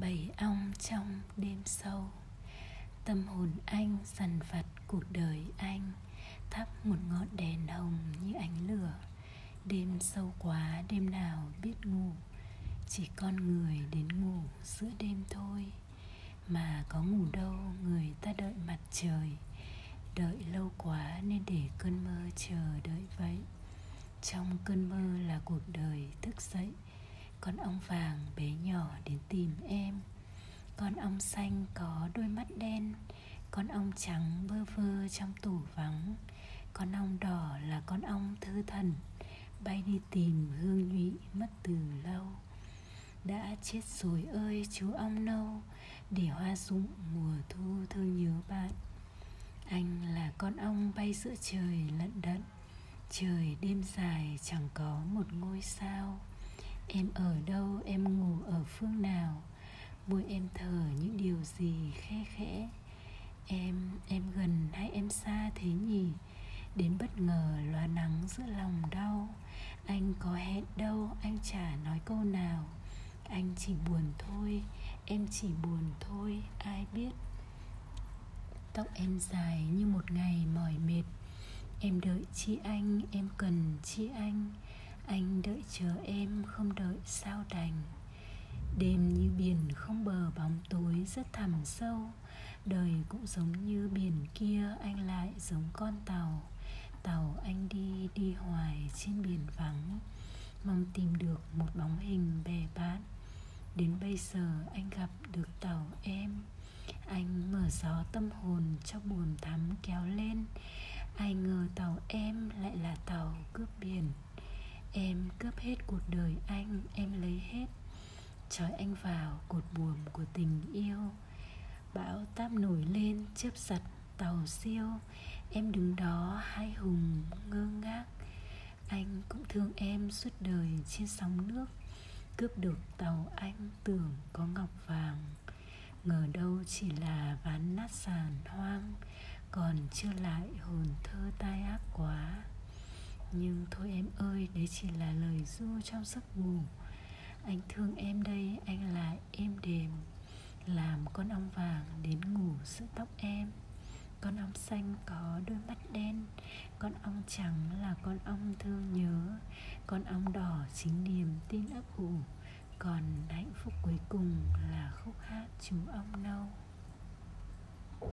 bầy ong trong đêm sâu. Tâm hồn anh dằn vặt cuộc đời anh, thắp một ngọn đèn hồng như ánh lửa. Đêm sâu quá, đêm nào biết ngủ, chỉ con người đến ngủ giữa đêm thôi. Mà có ngủ đâu, người ta đợi mặt trời. Đợi lâu quá nên để cơn mơ chờ đợi vậy. Trong cơn mơ là cuộc đời thức dậy con ong vàng bé nhỏ đến tìm em. Con ong xanh có đôi mắt đen. Con ong trắng bơ vơ trong tủ vắng. Con ong đỏ là con ong thư thần, bay đi tìm hương nhụy mất từ lâu. Đã chết rồi ơi, chú ong nâu, để hoa rụng mùa thu thương nhớ bạn. Anh là con ong bay giữa trời lận đận, trời đêm dài chẳng có một ngôi sao em ở đâu? Em ngủ ở phương nào? Môi em thở những điều gì khe khẽ? Em em gần hay em xa thế nhỉ? Đến bất ngờ loa nắng giữa lòng đau. Anh có hẹn đâu? Anh chả nói câu nào. Anh chỉ buồn thôi. Em chỉ buồn thôi. Ai biết? Tóc em dài như một ngày mỏi mệt. Em đợi chi anh? Em cần chi anh? Anh đợi chờ em không đợi sao đành. Đêm như biển không bờ bóng tối rất thẳm sâu. Đời cũng giống như biển kia, anh lại giống con tàu. Tàu anh đi đi hoài trên biển vắng. Mong tìm được một bóng hình bè bạn. Đến bây giờ anh gặp được tàu em. Anh mở gió tâm hồn cho buồn thắm kéo lên. Ai ngờ tàu em lại là tàu cướp biển. Em cướp hết cuộc đời anh, Em lấy hết. Trói anh vào, cột buồm của tình yêu. Bão táp nổi lên, chớp giật tàu siêu. Em đứng đó hai hùng, ngơ ngác. Anh cũng thương em suốt đời trên sóng nước. Cướp được tàu anh, tưởng có ngọc vàng. Ngờ đâu chỉ là ván nát sàn hoang, Còn chưa lại hồn thơ tai ác nhưng thôi em ơi, đấy chỉ là lời ru trong giấc ngủ. Anh thương em đây, anh là êm đềm, làm con ong vàng đến ngủ giữa tóc em. Con ong xanh có đôi mắt đen, con ong trắng là con ong thương nhớ. Con ong đỏ chính niềm tin ấp ủ, còn hạnh phúc cuối cùng là khúc hát chú ong nâu.